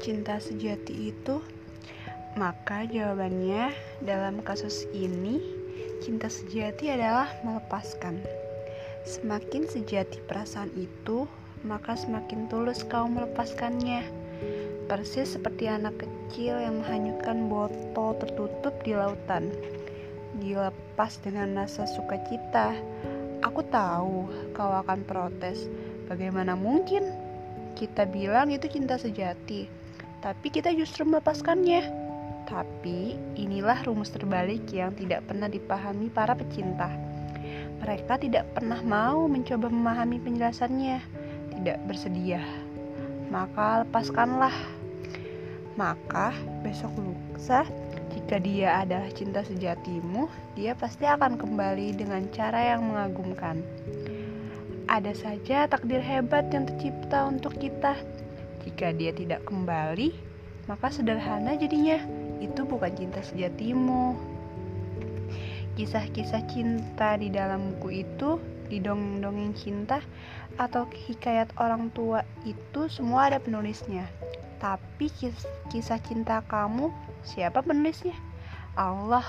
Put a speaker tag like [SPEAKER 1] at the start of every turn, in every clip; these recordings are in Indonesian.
[SPEAKER 1] cinta sejati itu? Maka jawabannya dalam kasus ini, cinta sejati adalah melepaskan. Semakin sejati perasaan itu, maka semakin tulus kau melepaskannya. Persis seperti anak kecil yang menghanyutkan botol tertutup di lautan. Dilepas dengan rasa sukacita. Aku tahu kau akan protes. Bagaimana mungkin? Kita bilang itu cinta sejati, tapi kita justru melepaskannya. Tapi inilah rumus terbalik yang tidak pernah dipahami para pecinta. Mereka tidak pernah mau mencoba memahami penjelasannya, tidak bersedia. Maka lepaskanlah. Maka besok lusa, jika dia adalah cinta sejatimu, dia pasti akan kembali dengan cara yang mengagumkan ada saja takdir hebat yang tercipta untuk kita. Jika dia tidak kembali, maka sederhana jadinya. Itu bukan cinta sejatimu. Kisah-kisah cinta di dalam buku itu, di dongeng-dongeng cinta, atau hikayat orang tua itu semua ada penulisnya. Tapi kis kisah cinta kamu, siapa penulisnya? Allah.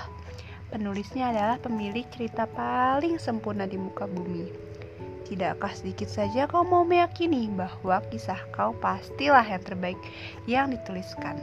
[SPEAKER 1] Penulisnya adalah pemilik cerita paling sempurna di muka bumi. Tidakkah sedikit saja kau mau meyakini bahwa kisah kau pastilah yang terbaik yang dituliskan?